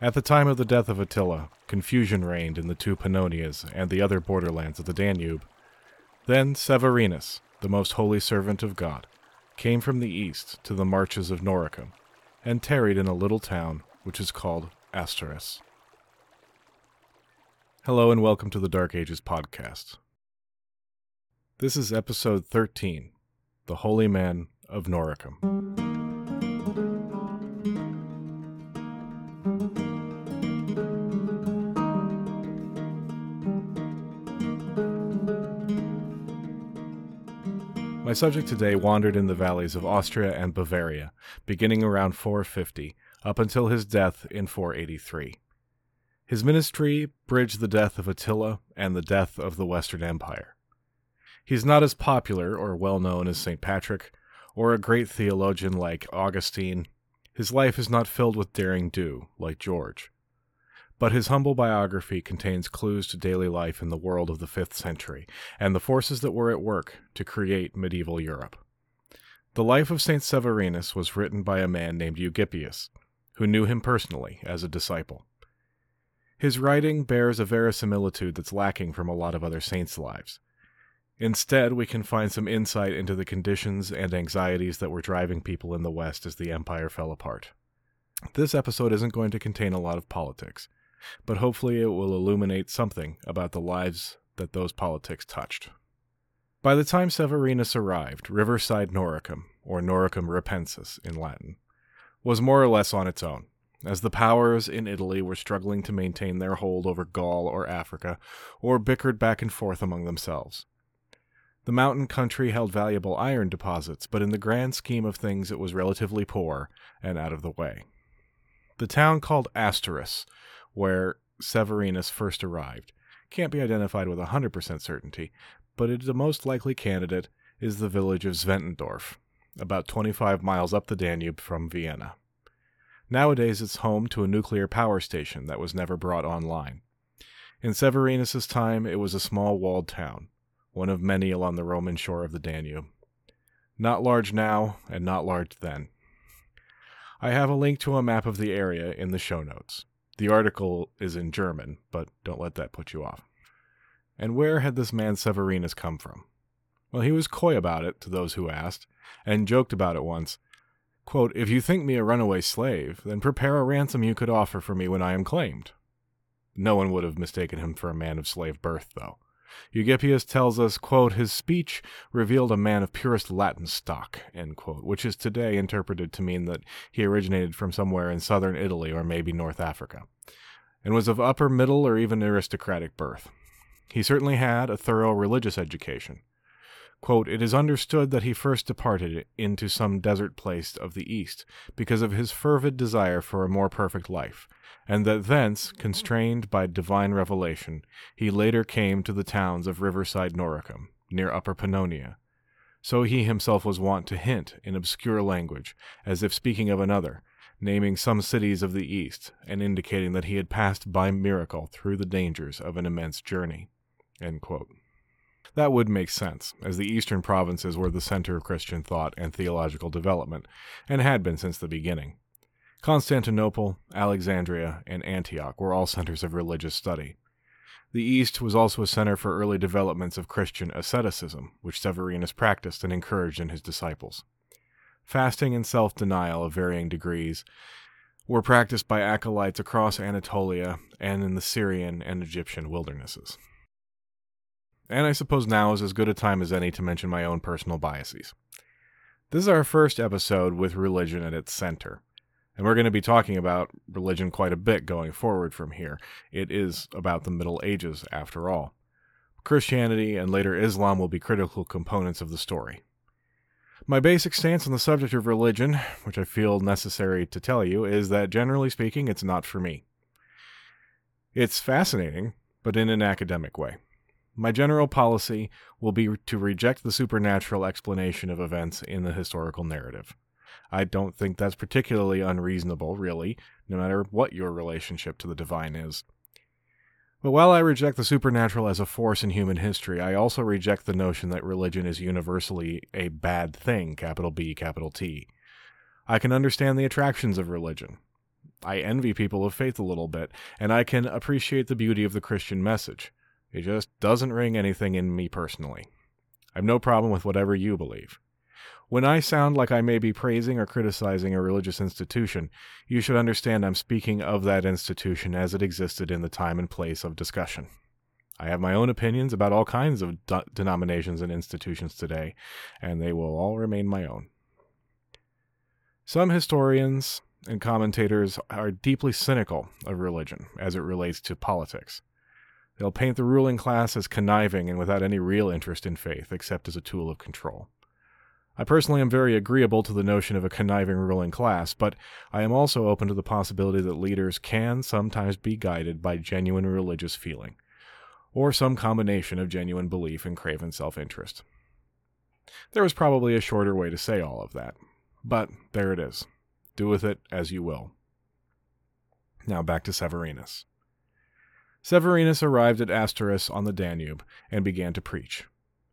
At the time of the death of Attila, confusion reigned in the two Pannonias and the other borderlands of the Danube. Then Severinus, the most holy servant of God, came from the east to the marches of Noricum, and tarried in a little town which is called Asturis. Hello and welcome to the Dark Ages podcast. This is episode 13 The Holy Man of Noricum. My subject today wandered in the valleys of Austria and Bavaria, beginning around 450, up until his death in 483. His ministry bridged the death of Attila and the death of the Western Empire. He's not as popular or well known as St. Patrick, or a great theologian like Augustine. His life is not filled with daring do, like George but his humble biography contains clues to daily life in the world of the 5th century and the forces that were at work to create medieval Europe. The life of St. Severinus was written by a man named Eugippius, who knew him personally as a disciple. His writing bears a verisimilitude that's lacking from a lot of other saints' lives. Instead, we can find some insight into the conditions and anxieties that were driving people in the West as the empire fell apart. This episode isn't going to contain a lot of politics but hopefully it will illuminate something about the lives that those politics touched. By the time Severinus arrived, Riverside Noricum, or Noricum Ripensis in Latin, was more or less on its own, as the powers in Italy were struggling to maintain their hold over Gaul or Africa, or bickered back and forth among themselves. The mountain country held valuable iron deposits, but in the grand scheme of things it was relatively poor and out of the way. The town called Asturis where Severinus first arrived. Can't be identified with 100% certainty, but it, the most likely candidate is the village of Zwentendorf, about 25 miles up the Danube from Vienna. Nowadays, it's home to a nuclear power station that was never brought online. In Severinus's time, it was a small walled town, one of many along the Roman shore of the Danube. Not large now, and not large then. I have a link to a map of the area in the show notes. The article is in German, but don't let that put you off. And where had this man Severinus come from? Well, he was coy about it to those who asked, and joked about it once. Quote, if you think me a runaway slave, then prepare a ransom you could offer for me when I am claimed. No one would have mistaken him for a man of slave birth, though. Eugippius tells us, quote, his speech revealed a man of purest Latin stock, quote, which is today interpreted to mean that he originated from somewhere in southern Italy or maybe North Africa, and was of upper middle or even aristocratic birth. He certainly had a thorough religious education. Quote, it is understood that he first departed into some desert place of the East because of his fervid desire for a more perfect life, and that thence, constrained by divine revelation, he later came to the towns of Riverside Noricum, near Upper Pannonia. So he himself was wont to hint in obscure language, as if speaking of another, naming some cities of the East, and indicating that he had passed by miracle through the dangers of an immense journey. That would make sense, as the eastern provinces were the center of Christian thought and theological development, and had been since the beginning. Constantinople, Alexandria, and Antioch were all centers of religious study. The East was also a center for early developments of Christian asceticism, which Severinus practiced and encouraged in his disciples. Fasting and self denial of varying degrees were practiced by acolytes across Anatolia and in the Syrian and Egyptian wildernesses. And I suppose now is as good a time as any to mention my own personal biases. This is our first episode with religion at its center. And we're going to be talking about religion quite a bit going forward from here. It is about the Middle Ages, after all. Christianity and later Islam will be critical components of the story. My basic stance on the subject of religion, which I feel necessary to tell you, is that generally speaking, it's not for me. It's fascinating, but in an academic way. My general policy will be to reject the supernatural explanation of events in the historical narrative. I don't think that's particularly unreasonable, really, no matter what your relationship to the divine is. But while I reject the supernatural as a force in human history, I also reject the notion that religion is universally a bad thing, capital B, capital T. I can understand the attractions of religion. I envy people of faith a little bit, and I can appreciate the beauty of the Christian message. It just doesn't ring anything in me personally. I've no problem with whatever you believe. When I sound like I may be praising or criticizing a religious institution, you should understand I'm speaking of that institution as it existed in the time and place of discussion. I have my own opinions about all kinds of de- denominations and institutions today, and they will all remain my own. Some historians and commentators are deeply cynical of religion as it relates to politics. They'll paint the ruling class as conniving and without any real interest in faith, except as a tool of control. I personally am very agreeable to the notion of a conniving ruling class, but I am also open to the possibility that leaders can sometimes be guided by genuine religious feeling, or some combination of genuine belief and craven self interest. There is probably a shorter way to say all of that, but there it is. Do with it as you will. Now back to Severinus. Severinus arrived at Asturis on the Danube and began to preach.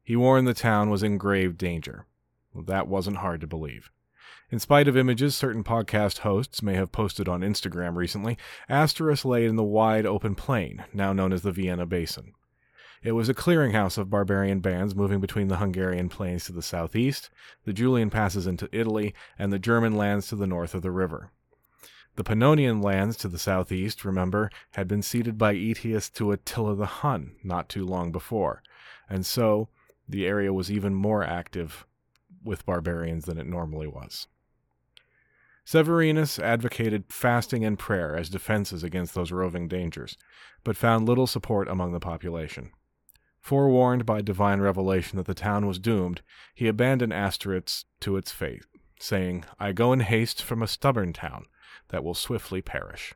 He warned the town was in grave danger. That wasn't hard to believe. In spite of images certain podcast hosts may have posted on Instagram recently, Asturis lay in the wide open plain, now known as the Vienna Basin. It was a clearinghouse of barbarian bands moving between the Hungarian plains to the southeast, the Julian passes into Italy, and the German lands to the north of the river. The Pannonian lands to the southeast, remember, had been ceded by Aetius to Attila the Hun not too long before, and so the area was even more active with barbarians than it normally was. Severinus advocated fasting and prayer as defenses against those roving dangers, but found little support among the population. Forewarned by divine revelation that the town was doomed, he abandoned Asturis to its fate, saying, I go in haste from a stubborn town that will swiftly perish.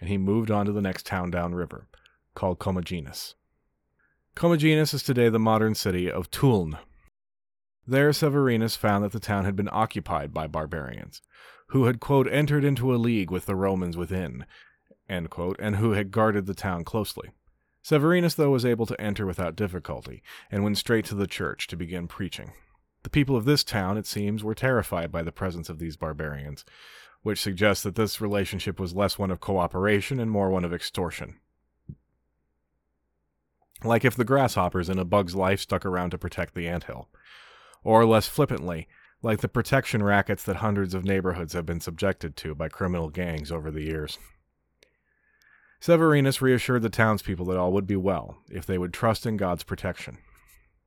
And he moved on to the next town downriver, called Commagene. Commagene is today the modern city of Tulln. There Severinus found that the town had been occupied by barbarians, who had, quote, entered into a league with the Romans within, quote, and who had guarded the town closely. Severinus, though, was able to enter without difficulty, and went straight to the church to begin preaching. The people of this town, it seems, were terrified by the presence of these barbarians, which suggests that this relationship was less one of cooperation and more one of extortion. Like if the grasshoppers in a bug's life stuck around to protect the ant hill. Or less flippantly, like the protection rackets that hundreds of neighborhoods have been subjected to by criminal gangs over the years. Severinus reassured the townspeople that all would be well if they would trust in God's protection.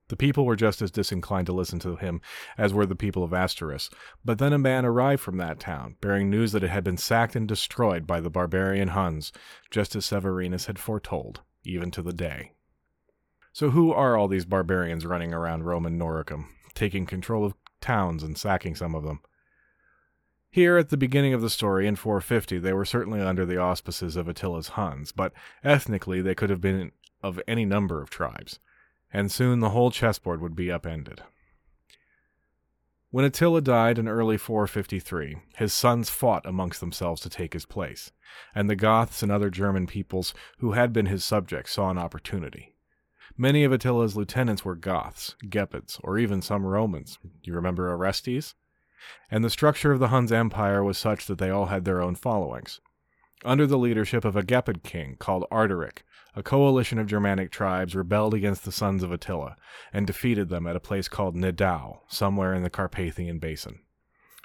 The people were just as disinclined to listen to him as were the people of Asturis, but then a man arrived from that town, bearing news that it had been sacked and destroyed by the barbarian Huns, just as Severinus had foretold, even to the day. So who are all these barbarians running around Roman Noricum, taking control of towns and sacking some of them? Here, at the beginning of the story, in 450, they were certainly under the auspices of Attila's Huns, but ethnically they could have been of any number of tribes, and soon the whole chessboard would be upended. When Attila died in early 453, his sons fought amongst themselves to take his place, and the Goths and other German peoples who had been his subjects saw an opportunity. Many of Attila's lieutenants were Goths, Gepids, or even some Romans. You remember Orestes? and the structure of the Huns' empire was such that they all had their own followings. Under the leadership of a Gepid king called Ardaric, a coalition of Germanic tribes rebelled against the sons of Attila and defeated them at a place called Nedao, somewhere in the Carpathian Basin.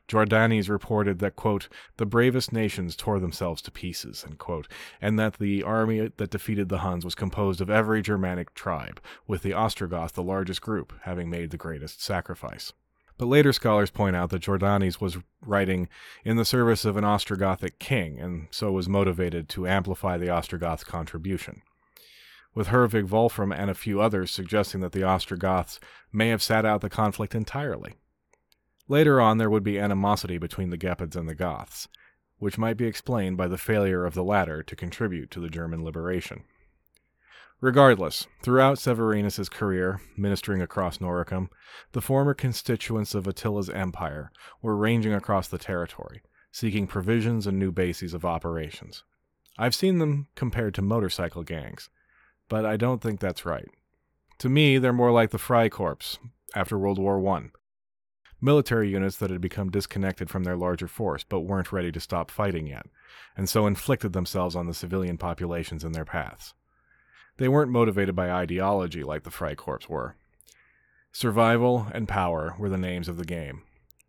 Jordanes reported that, quote, the bravest nations tore themselves to pieces, quote, and that the army that defeated the Huns was composed of every Germanic tribe, with the Ostrogoths the largest group, having made the greatest sacrifice. But later scholars point out that Jordanes was writing in the service of an Ostrogothic king, and so was motivated to amplify the Ostrogoths' contribution. With Herwig Wolfram and a few others suggesting that the Ostrogoths may have sat out the conflict entirely. Later on, there would be animosity between the Gepids and the Goths, which might be explained by the failure of the latter to contribute to the German liberation. Regardless, throughout Severinus's career, ministering across Noricum, the former constituents of Attila's empire were ranging across the territory, seeking provisions and new bases of operations. I've seen them compared to motorcycle gangs, but I don't think that's right. To me, they're more like the Freikorps after World War I. Military units that had become disconnected from their larger force but weren't ready to stop fighting yet, and so inflicted themselves on the civilian populations in their paths. They weren't motivated by ideology like the Freikorps were. Survival and power were the names of the game.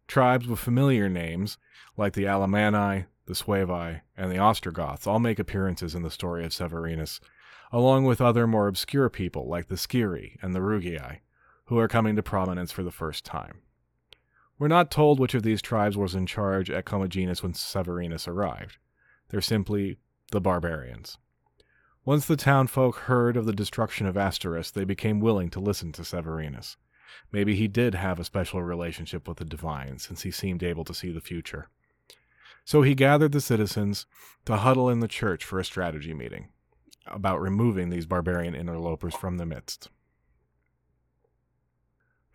Tribes with familiar names, like the Alemanni, the Suevi, and the Ostrogoths, all make appearances in the story of Severinus, along with other more obscure people like the Sciri and the Rugii, who are coming to prominence for the first time. We're not told which of these tribes was in charge at Commagene when Severinus arrived. They're simply the barbarians. Once the townfolk heard of the destruction of Asturis, they became willing to listen to Severinus. Maybe he did have a special relationship with the divine, since he seemed able to see the future. So he gathered the citizens to huddle in the church for a strategy meeting about removing these barbarian interlopers from the midst.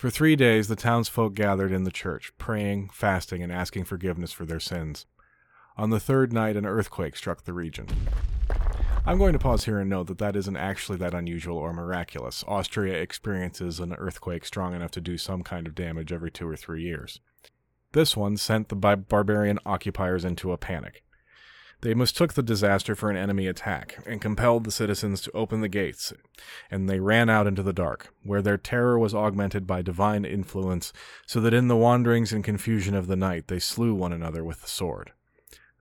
For three days, the townsfolk gathered in the church, praying, fasting, and asking forgiveness for their sins. On the third night, an earthquake struck the region. I'm going to pause here and note that that isn't actually that unusual or miraculous. Austria experiences an earthquake strong enough to do some kind of damage every two or three years. This one sent the barbarian occupiers into a panic. They mistook the disaster for an enemy attack and compelled the citizens to open the gates, and they ran out into the dark, where their terror was augmented by divine influence, so that in the wanderings and confusion of the night they slew one another with the sword.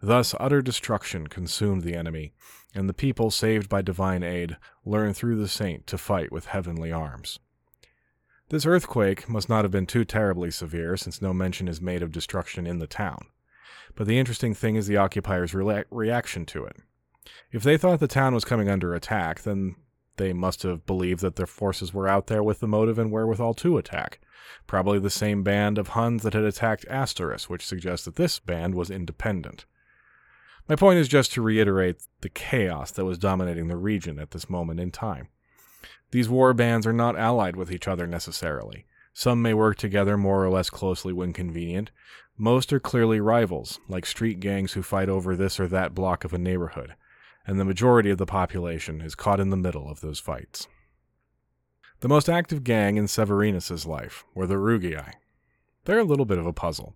Thus utter destruction consumed the enemy, and the people, saved by divine aid, learned through the saint to fight with heavenly arms. This earthquake must not have been too terribly severe, since no mention is made of destruction in the town. But the interesting thing is the occupiers' re- reaction to it. If they thought the town was coming under attack, then they must have believed that their forces were out there with the motive and wherewithal to attack. Probably the same band of Huns that had attacked Asturis, which suggests that this band was independent. My point is just to reiterate the chaos that was dominating the region at this moment in time. These war bands are not allied with each other necessarily. Some may work together more or less closely when convenient. Most are clearly rivals, like street gangs who fight over this or that block of a neighborhood, and the majority of the population is caught in the middle of those fights. The most active gang in Severinus's life were the Rugii. They're a little bit of a puzzle.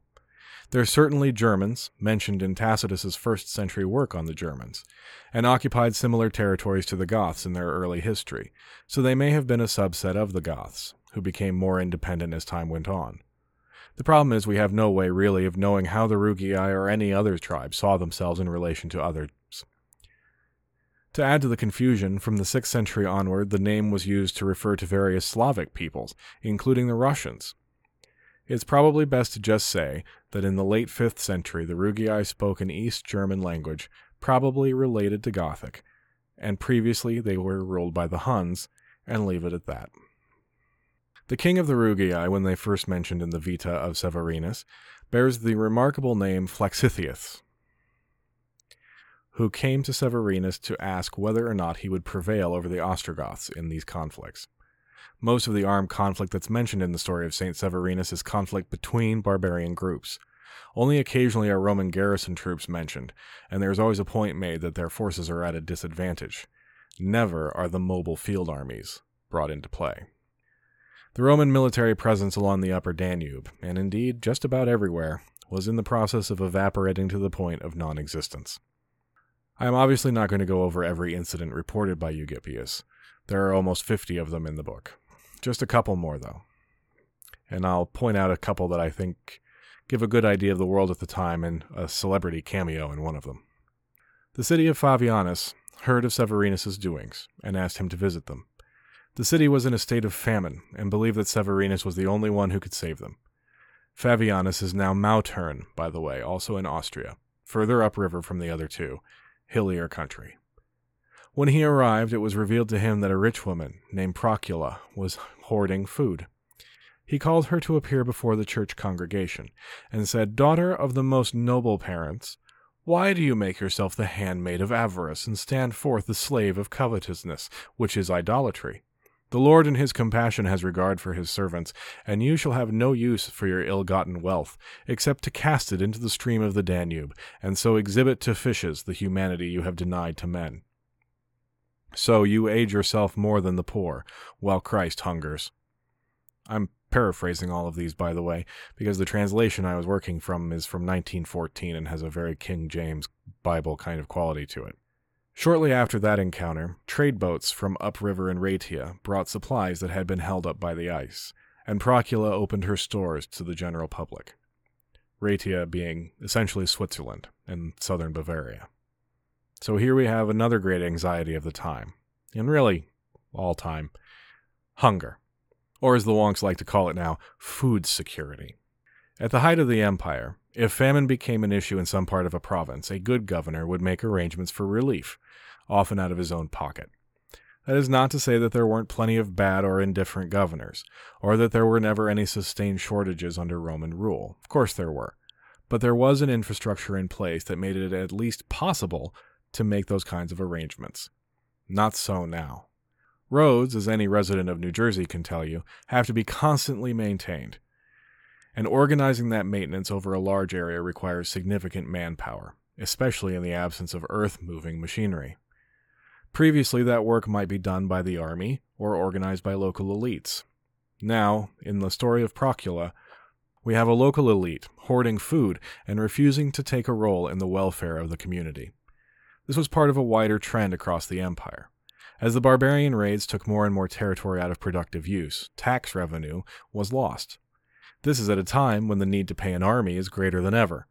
They're certainly Germans, mentioned in Tacitus's first century work on the Germans, and occupied similar territories to the Goths in their early history, so they may have been a subset of the Goths, who became more independent as time went on. The problem is we have no way really of knowing how the Rugii or any other tribe saw themselves in relation to others. To add to the confusion, from the 6th century onward, the name was used to refer to various Slavic peoples, including the Russians, it's probably best to just say that in the late 5th century the Rugii spoke an East German language, probably related to Gothic, and previously they were ruled by the Huns, and leave it at that. The king of the Rugii, when they first mentioned in the Vita of Severinus, bears the remarkable name Flaccitheus, who came to Severinus to ask whether or not he would prevail over the Ostrogoths in these conflicts. Most of the armed conflict that's mentioned in the story of St. Severinus is conflict between barbarian groups. Only occasionally are Roman garrison troops mentioned, and there is always a point made that their forces are at a disadvantage. Never are the mobile field armies brought into play. The Roman military presence along the upper Danube, and indeed just about everywhere, was in the process of evaporating to the point of non existence. I am obviously not going to go over every incident reported by Eugippius. There are almost 50 of them in the book. Just a couple more, though. And I'll point out a couple that I think give a good idea of the world at the time and a celebrity cameo in one of them. The city of Fabianus heard of Severinus's doings and asked him to visit them. The city was in a state of famine and believed that Severinus was the only one who could save them. Fabianus is now Mautern, by the way, also in Austria, further upriver from the other two, hillier country. When he arrived, it was revealed to him that a rich woman named Procula was hoarding food. He called her to appear before the church congregation, and said, Daughter of the most noble parents, why do you make yourself the handmaid of avarice, and stand forth the slave of covetousness, which is idolatry? The Lord in his compassion has regard for his servants, and you shall have no use for your ill gotten wealth, except to cast it into the stream of the Danube, and so exhibit to fishes the humanity you have denied to men. So you aid yourself more than the poor, while Christ hungers. I'm paraphrasing all of these, by the way, because the translation I was working from is from 1914 and has a very King James Bible kind of quality to it. Shortly after that encounter, trade boats from upriver in Raetia brought supplies that had been held up by the ice, and Procula opened her stores to the general public. Raetia being essentially Switzerland and southern Bavaria. So here we have another great anxiety of the time, and really all time hunger, or as the wonks like to call it now, food security. At the height of the empire, if famine became an issue in some part of a province, a good governor would make arrangements for relief, often out of his own pocket. That is not to say that there weren't plenty of bad or indifferent governors, or that there were never any sustained shortages under Roman rule. Of course there were. But there was an infrastructure in place that made it at least possible to make those kinds of arrangements. Not so now. Roads, as any resident of New Jersey can tell you, have to be constantly maintained. And organizing that maintenance over a large area requires significant manpower, especially in the absence of earth moving machinery. Previously, that work might be done by the army or organized by local elites. Now, in the story of Procula, we have a local elite hoarding food and refusing to take a role in the welfare of the community. This was part of a wider trend across the empire. As the barbarian raids took more and more territory out of productive use, tax revenue was lost. This is at a time when the need to pay an army is greater than ever,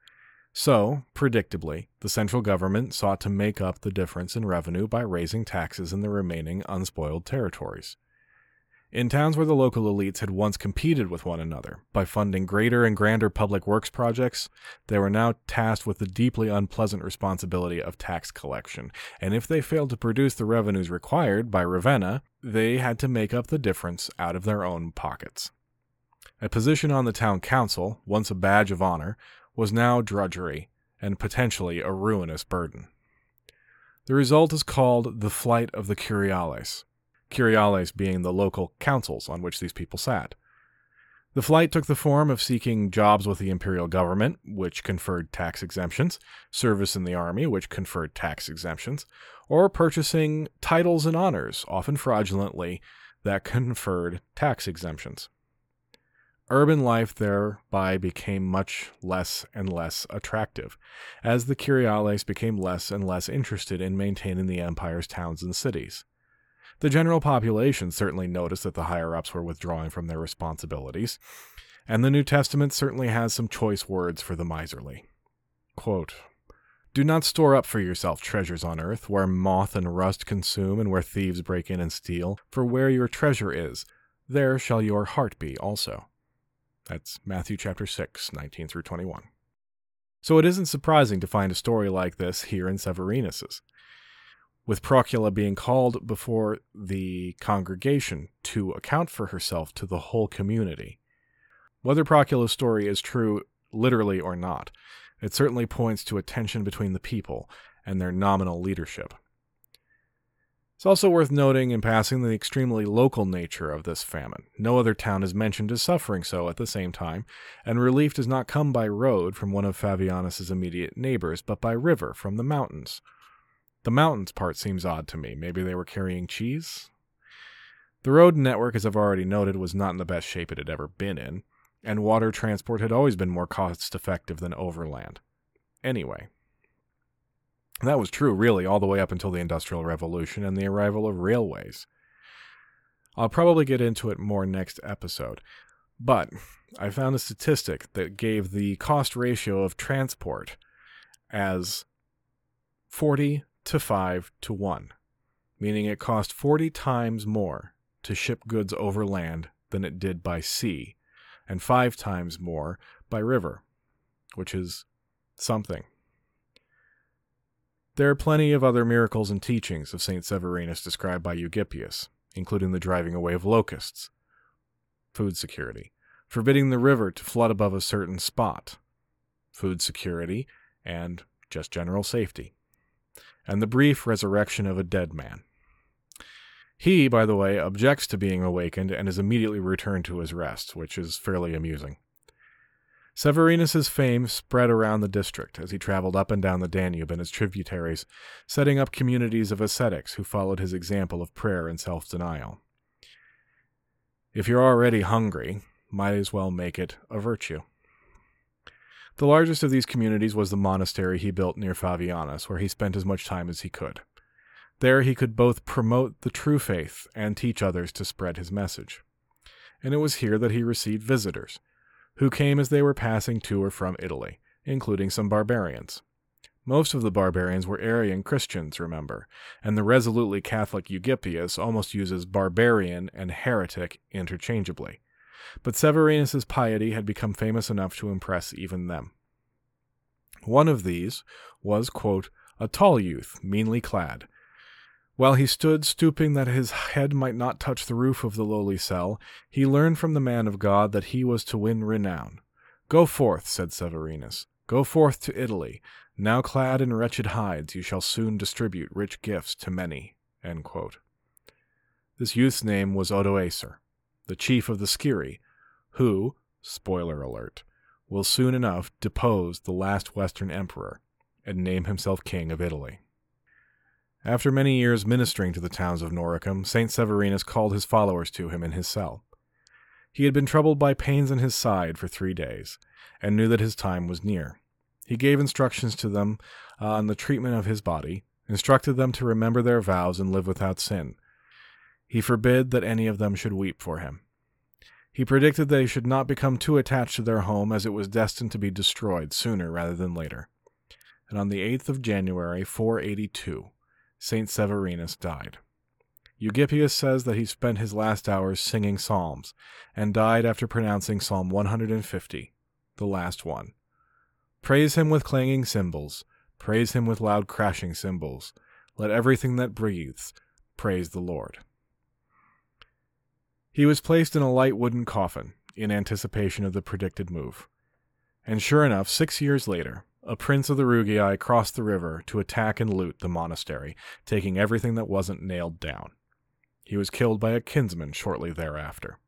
so, predictably, the central government sought to make up the difference in revenue by raising taxes in the remaining unspoiled territories. In towns where the local elites had once competed with one another by funding greater and grander public works projects, they were now tasked with the deeply unpleasant responsibility of tax collection, and if they failed to produce the revenues required by Ravenna, they had to make up the difference out of their own pockets. A position on the town council, once a badge of honor, was now drudgery and potentially a ruinous burden. The result is called the Flight of the Curiales, Curiales being the local councils on which these people sat. The flight took the form of seeking jobs with the imperial government, which conferred tax exemptions, service in the army, which conferred tax exemptions, or purchasing titles and honors, often fraudulently, that conferred tax exemptions. Urban life thereby became much less and less attractive, as the Curiales became less and less interested in maintaining the empire's towns and cities. The general population certainly noticed that the higher ups were withdrawing from their responsibilities, and the New Testament certainly has some choice words for the miserly. Quote, do not store up for yourself treasures on earth, where moth and rust consume, and where thieves break in and steal. For where your treasure is, there shall your heart be also. That's Matthew chapter 6, 19 through 21. So it isn't surprising to find a story like this here in Severinus's, with Procula being called before the congregation to account for herself to the whole community. Whether Procula's story is true literally or not, it certainly points to a tension between the people and their nominal leadership. It's also worth noting in passing the extremely local nature of this famine. No other town is mentioned as suffering so at the same time, and relief does not come by road from one of Fabianus's immediate neighbors, but by river from the mountains. The mountains part seems odd to me. Maybe they were carrying cheese? The road network, as I've already noted, was not in the best shape it had ever been in, and water transport had always been more cost effective than overland. Anyway, that was true, really, all the way up until the Industrial Revolution and the arrival of railways. I'll probably get into it more next episode, but I found a statistic that gave the cost ratio of transport as 40 to 5 to 1, meaning it cost 40 times more to ship goods over land than it did by sea, and 5 times more by river, which is something. There are plenty of other miracles and teachings of St. Severinus described by Eugippius, including the driving away of locusts, food security, forbidding the river to flood above a certain spot, food security, and just general safety, and the brief resurrection of a dead man. He, by the way, objects to being awakened and is immediately returned to his rest, which is fairly amusing. Severinus's fame spread around the district as he traveled up and down the Danube and its tributaries, setting up communities of ascetics who followed his example of prayer and self denial. If you're already hungry, might as well make it a virtue. The largest of these communities was the monastery he built near Favianus, where he spent as much time as he could. There he could both promote the true faith and teach others to spread his message. And it was here that he received visitors, who came as they were passing to or from Italy, including some barbarians. Most of the barbarians were Arian Christians, remember, and the resolutely Catholic Eugippius almost uses barbarian and heretic interchangeably. But Severinus's piety had become famous enough to impress even them. One of these was, quote, a tall youth, meanly clad. While he stood stooping that his head might not touch the roof of the lowly cell, he learned from the man of God that he was to win renown. Go forth, said Severinus. Go forth to Italy. Now clad in wretched hides, you shall soon distribute rich gifts to many. This youth's name was Odoacer, the chief of the Sciri, who, spoiler alert, will soon enough depose the last Western emperor and name himself king of Italy. After many years ministering to the towns of Noricum, St. Severinus called his followers to him in his cell. He had been troubled by pains in his side for three days, and knew that his time was near. He gave instructions to them on the treatment of his body, instructed them to remember their vows and live without sin. He forbid that any of them should weep for him. He predicted that they should not become too attached to their home, as it was destined to be destroyed sooner rather than later. And on the 8th of January, 482, St. Severinus died. Eugippius says that he spent his last hours singing psalms, and died after pronouncing Psalm 150, the last one. Praise him with clanging cymbals, praise him with loud crashing cymbals. Let everything that breathes praise the Lord. He was placed in a light wooden coffin in anticipation of the predicted move. And sure enough, six years later, a prince of the Rugii crossed the river to attack and loot the monastery, taking everything that wasn't nailed down. He was killed by a kinsman shortly thereafter.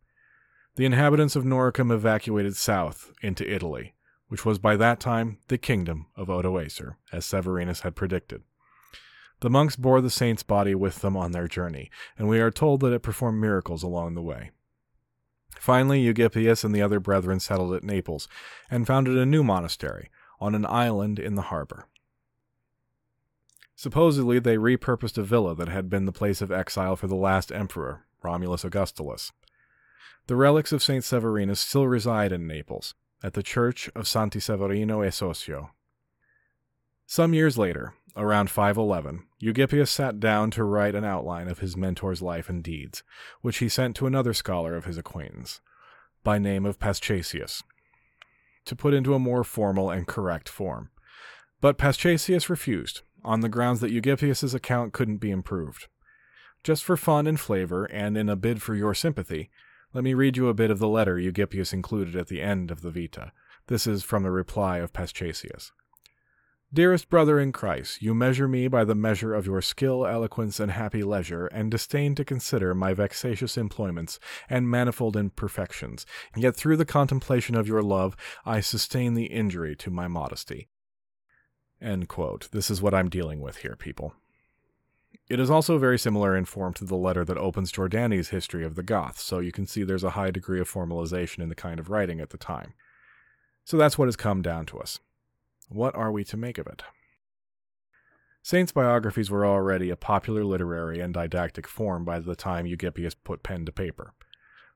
The inhabitants of Noricum evacuated south into Italy, which was by that time the kingdom of Odoacer, as Severinus had predicted. The monks bore the saint's body with them on their journey, and we are told that it performed miracles along the way. Finally, Eugippius and the other brethren settled at Naples and founded a new monastery on an island in the harbor. Supposedly, they repurposed a villa that had been the place of exile for the last emperor, Romulus Augustulus. The relics of St. Severinus still reside in Naples, at the church of Santi Severino e Sossio. Some years later, around 511, Eugippius sat down to write an outline of his mentor's life and deeds, which he sent to another scholar of his acquaintance, by name of Paschasius, to put into a more formal and correct form. But Paschasius refused, on the grounds that Eugippius's account couldn't be improved. Just for fun and flavor, and in a bid for your sympathy, let me read you a bit of the letter Eugippius included at the end of the Vita. This is from the reply of Paschasius. Dearest brother in Christ, you measure me by the measure of your skill, eloquence, and happy leisure, and disdain to consider my vexatious employments and manifold imperfections. Yet through the contemplation of your love, I sustain the injury to my modesty. End quote. This is what I'm dealing with here, people. It is also very similar in form to the letter that opens Jordanes' history of the Goths, so you can see there's a high degree of formalization in the kind of writing at the time. So that's what has come down to us. What are we to make of it? Saints' biographies were already a popular literary and didactic form by the time Eugippius put pen to paper.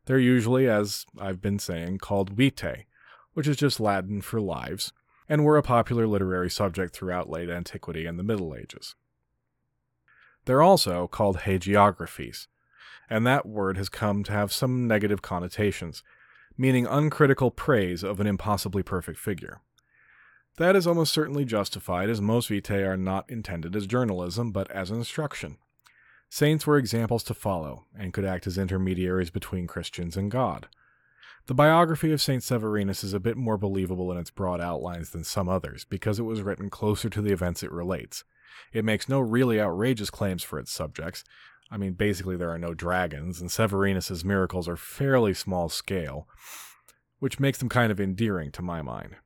They're usually, as I've been saying, called vitae, which is just Latin for lives, and were a popular literary subject throughout late antiquity and the Middle Ages. They're also called hagiographies, and that word has come to have some negative connotations, meaning uncritical praise of an impossibly perfect figure. That is almost certainly justified, as most vitae are not intended as journalism, but as instruction. Saints were examples to follow, and could act as intermediaries between Christians and God. The biography of St. Severinus is a bit more believable in its broad outlines than some others, because it was written closer to the events it relates, it makes no really outrageous claims for its subjects. I mean, basically, there are no dragons, and Severinus's miracles are fairly small scale, which makes them kind of endearing to my mind.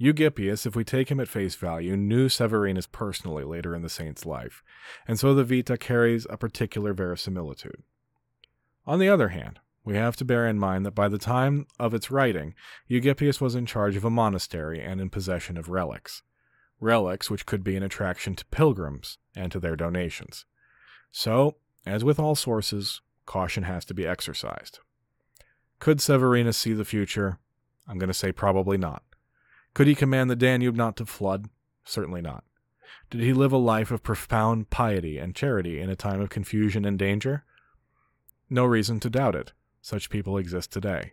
Eugippius, if we take him at face value, knew Severinus personally later in the saint's life, and so the Vita carries a particular verisimilitude. On the other hand, we have to bear in mind that by the time of its writing, Eugippius was in charge of a monastery and in possession of relics. Relics which could be an attraction to pilgrims and to their donations. So, as with all sources, caution has to be exercised. Could Severinus see the future? I'm going to say probably not. Could he command the Danube not to flood? Certainly not. Did he live a life of profound piety and charity in a time of confusion and danger? No reason to doubt it. Such people exist today.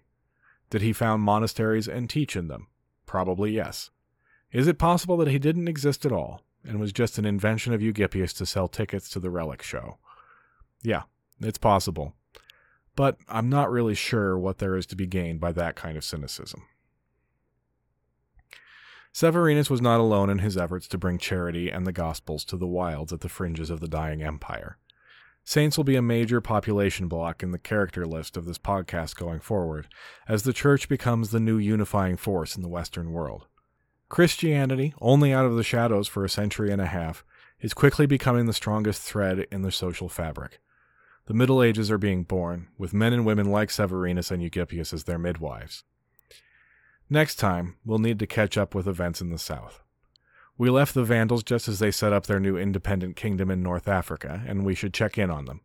Did he found monasteries and teach in them? Probably yes. Is it possible that he didn't exist at all and was just an invention of Eugippius to sell tickets to the relic show? Yeah, it's possible. But I'm not really sure what there is to be gained by that kind of cynicism. Severinus was not alone in his efforts to bring charity and the Gospels to the wilds at the fringes of the dying empire. Saints will be a major population block in the character list of this podcast going forward, as the Church becomes the new unifying force in the Western world. Christianity, only out of the shadows for a century and a half, is quickly becoming the strongest thread in the social fabric. The Middle Ages are being born, with men and women like Severinus and Eugippius as their midwives. Next time, we'll need to catch up with events in the south. We left the Vandals just as they set up their new independent kingdom in North Africa, and we should check in on them.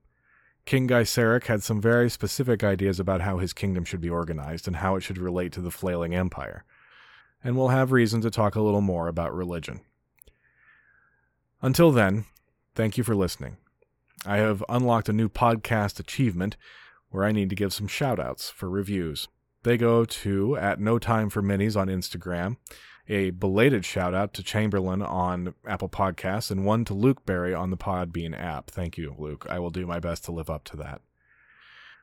King Gaiseric had some very specific ideas about how his kingdom should be organized and how it should relate to the flailing empire. And we'll have reason to talk a little more about religion. Until then, thank you for listening. I have unlocked a new podcast achievement where I need to give some shoutouts for reviews. They go to at No Time for Minis on Instagram, a belated shout out to Chamberlain on Apple Podcasts, and one to Luke Berry on the Podbean app. Thank you, Luke. I will do my best to live up to that.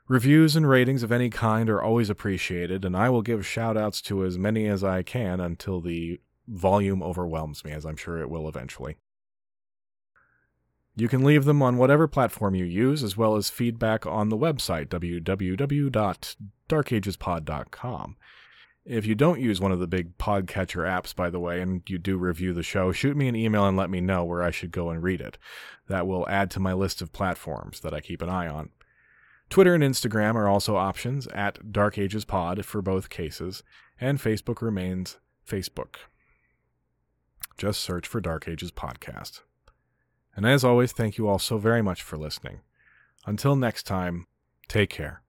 Reviews and ratings of any kind are always appreciated, and I will give shout outs to as many as I can until the volume overwhelms me, as I'm sure it will eventually. You can leave them on whatever platform you use, as well as feedback on the website, www.darkagespod.com. If you don't use one of the big podcatcher apps, by the way, and you do review the show, shoot me an email and let me know where I should go and read it. That will add to my list of platforms that I keep an eye on. Twitter and Instagram are also options at Dark Ages Pod for both cases, and Facebook remains Facebook. Just search for Dark Ages Podcast. And as always, thank you all so very much for listening. Until next time, take care.